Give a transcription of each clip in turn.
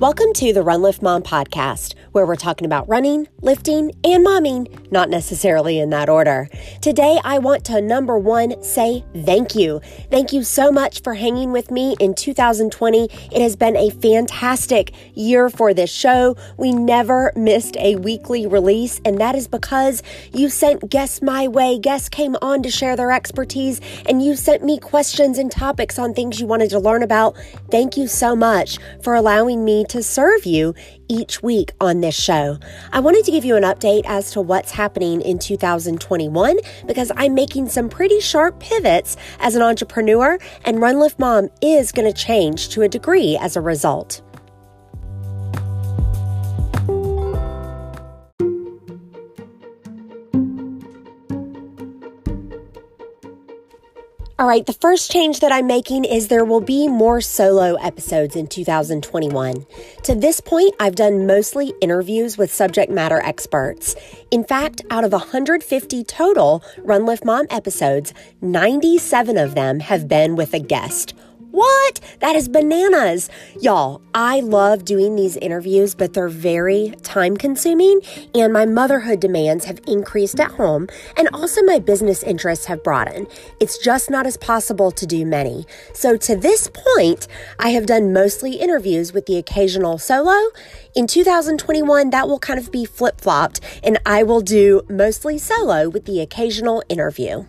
Welcome to the Run Lift Mom podcast, where we're talking about running, lifting, and momming, not necessarily in that order. Today, I want to number one say thank you. Thank you so much for hanging with me in 2020. It has been a fantastic year for this show. We never missed a weekly release, and that is because you sent guests my way. Guests came on to share their expertise, and you sent me questions and topics on things you wanted to learn about. Thank you so much for allowing me to serve you each week on this show. I wanted to give you an update as to what's happening in 2021 because I'm making some pretty sharp pivots as an entrepreneur, and Run Lift Mom is going to change to a degree as a result. Right, the first change that I'm making is there will be more solo episodes in 2021. To this point, I've done mostly interviews with subject matter experts. In fact, out of 150 total Run Lift Mom episodes, 97 of them have been with a guest what? That is bananas. Y'all, I love doing these interviews, but they're very time consuming, and my motherhood demands have increased at home, and also my business interests have broadened. It's just not as possible to do many. So, to this point, I have done mostly interviews with the occasional solo. In 2021, that will kind of be flip flopped, and I will do mostly solo with the occasional interview.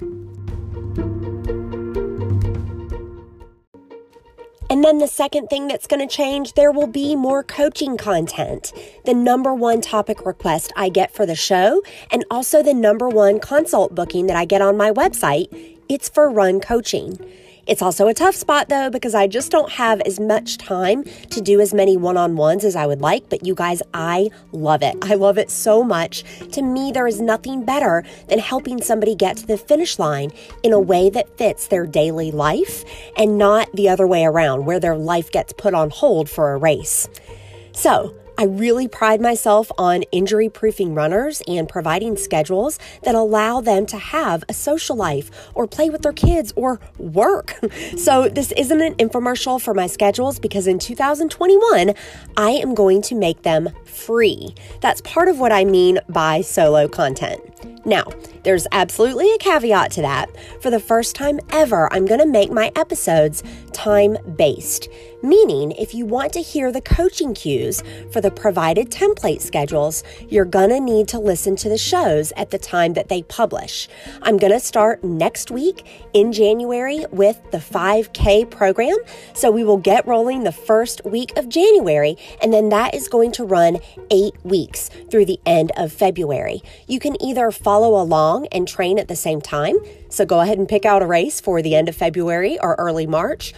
And then the second thing that's going to change, there will be more coaching content. The number one topic request I get for the show, and also the number one consult booking that I get on my website, it's for run coaching. It's also a tough spot though because I just don't have as much time to do as many one on ones as I would like. But you guys, I love it. I love it so much. To me, there is nothing better than helping somebody get to the finish line in a way that fits their daily life and not the other way around where their life gets put on hold for a race. So, I really pride myself on injury proofing runners and providing schedules that allow them to have a social life or play with their kids or work. So, this isn't an infomercial for my schedules because in 2021, I am going to make them free. That's part of what I mean by solo content. Now, there's absolutely a caveat to that. For the first time ever, I'm going to make my episodes time based, meaning if you want to hear the coaching cues for the provided template schedules, you're going to need to listen to the shows at the time that they publish. I'm going to start next week in January with the 5K program. So we will get rolling the first week of January, and then that is going to run eight weeks through the end of February. You can either follow along and train at the same time, so go ahead and pick out a race for the end of February or early March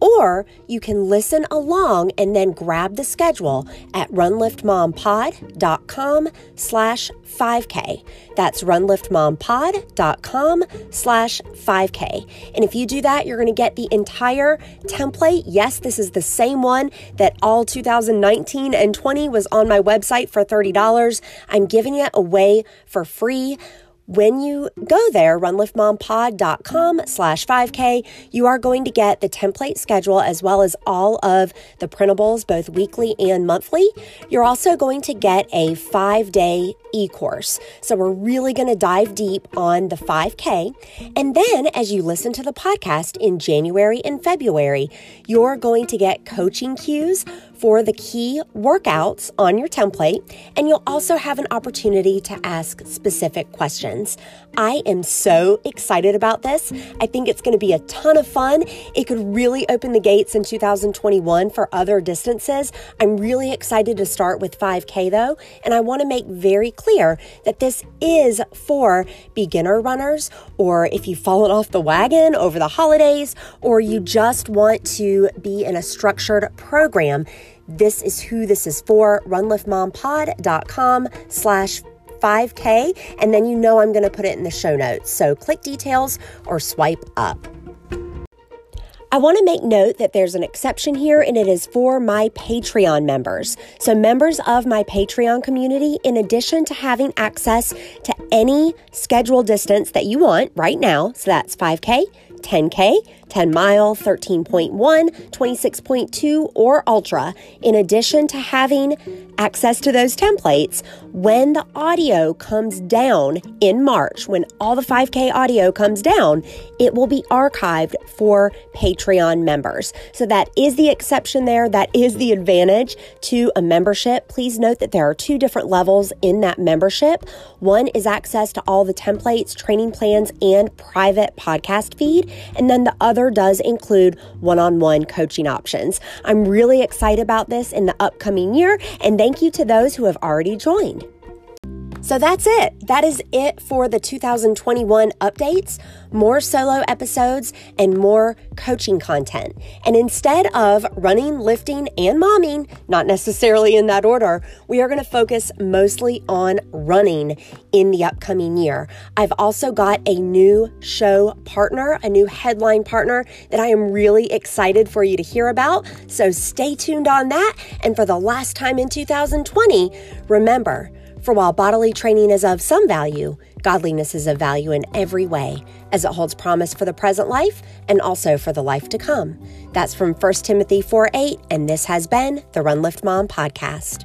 or you can listen along and then grab the schedule at runliftmompod.com slash 5K. That's runliftmompod.com slash 5K. And if you do that, you're going to get the entire template. Yes, this is the same one that all 2019 and 20 was on my website for $30. I'm giving it away for free when you go there, runliftmompod.com slash 5K, you are going to get the template schedule as well as all of the printables, both weekly and monthly. You're also going to get a five day e course. So we're really going to dive deep on the 5K. And then as you listen to the podcast in January and February, you're going to get coaching cues for the key workouts on your template, and you'll also have an opportunity to ask specific questions. I am so excited about this. I think it's going to be a ton of fun. It could really open the gates in 2021 for other distances. I'm really excited to start with 5K though, and I want to make very clear that this is for beginner runners, or if you've fallen off the wagon over the holidays, or you just want to be in a structured program this is who this is for. runliftmompod.com slash 5K. And then you know I'm going to put it in the show notes. So click details or swipe up. I want to make note that there's an exception here, and it is for my Patreon members. So, members of my Patreon community, in addition to having access to any scheduled distance that you want right now, so that's 5K, 10K, 10 mile, 13.1, 26.2, or ultra, in addition to having access to those templates, when the audio comes down in March, when all the 5K audio comes down, it will be archived for Patreon members. So that is the exception there. That is the advantage to a membership. Please note that there are two different levels in that membership. One is access to all the templates, training plans, and private podcast feed. And then the other does include one on one coaching options. I'm really excited about this in the upcoming year. And thank you to those who have already joined. So that's it. That is it for the 2021 updates, more solo episodes, and more coaching content. And instead of running, lifting, and momming, not necessarily in that order, we are going to focus mostly on running in the upcoming year. I've also got a new show partner, a new headline partner that I am really excited for you to hear about. So stay tuned on that. And for the last time in 2020, remember, for while bodily training is of some value, godliness is of value in every way, as it holds promise for the present life and also for the life to come. That's from 1 Timothy 4 8, and this has been the Run Lift Mom podcast.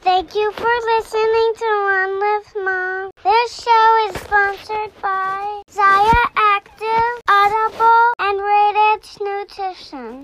Thank you for listening to Run Lift Mom. This show is sponsored by Zaya Active, Audible, and Radiant Nutrition.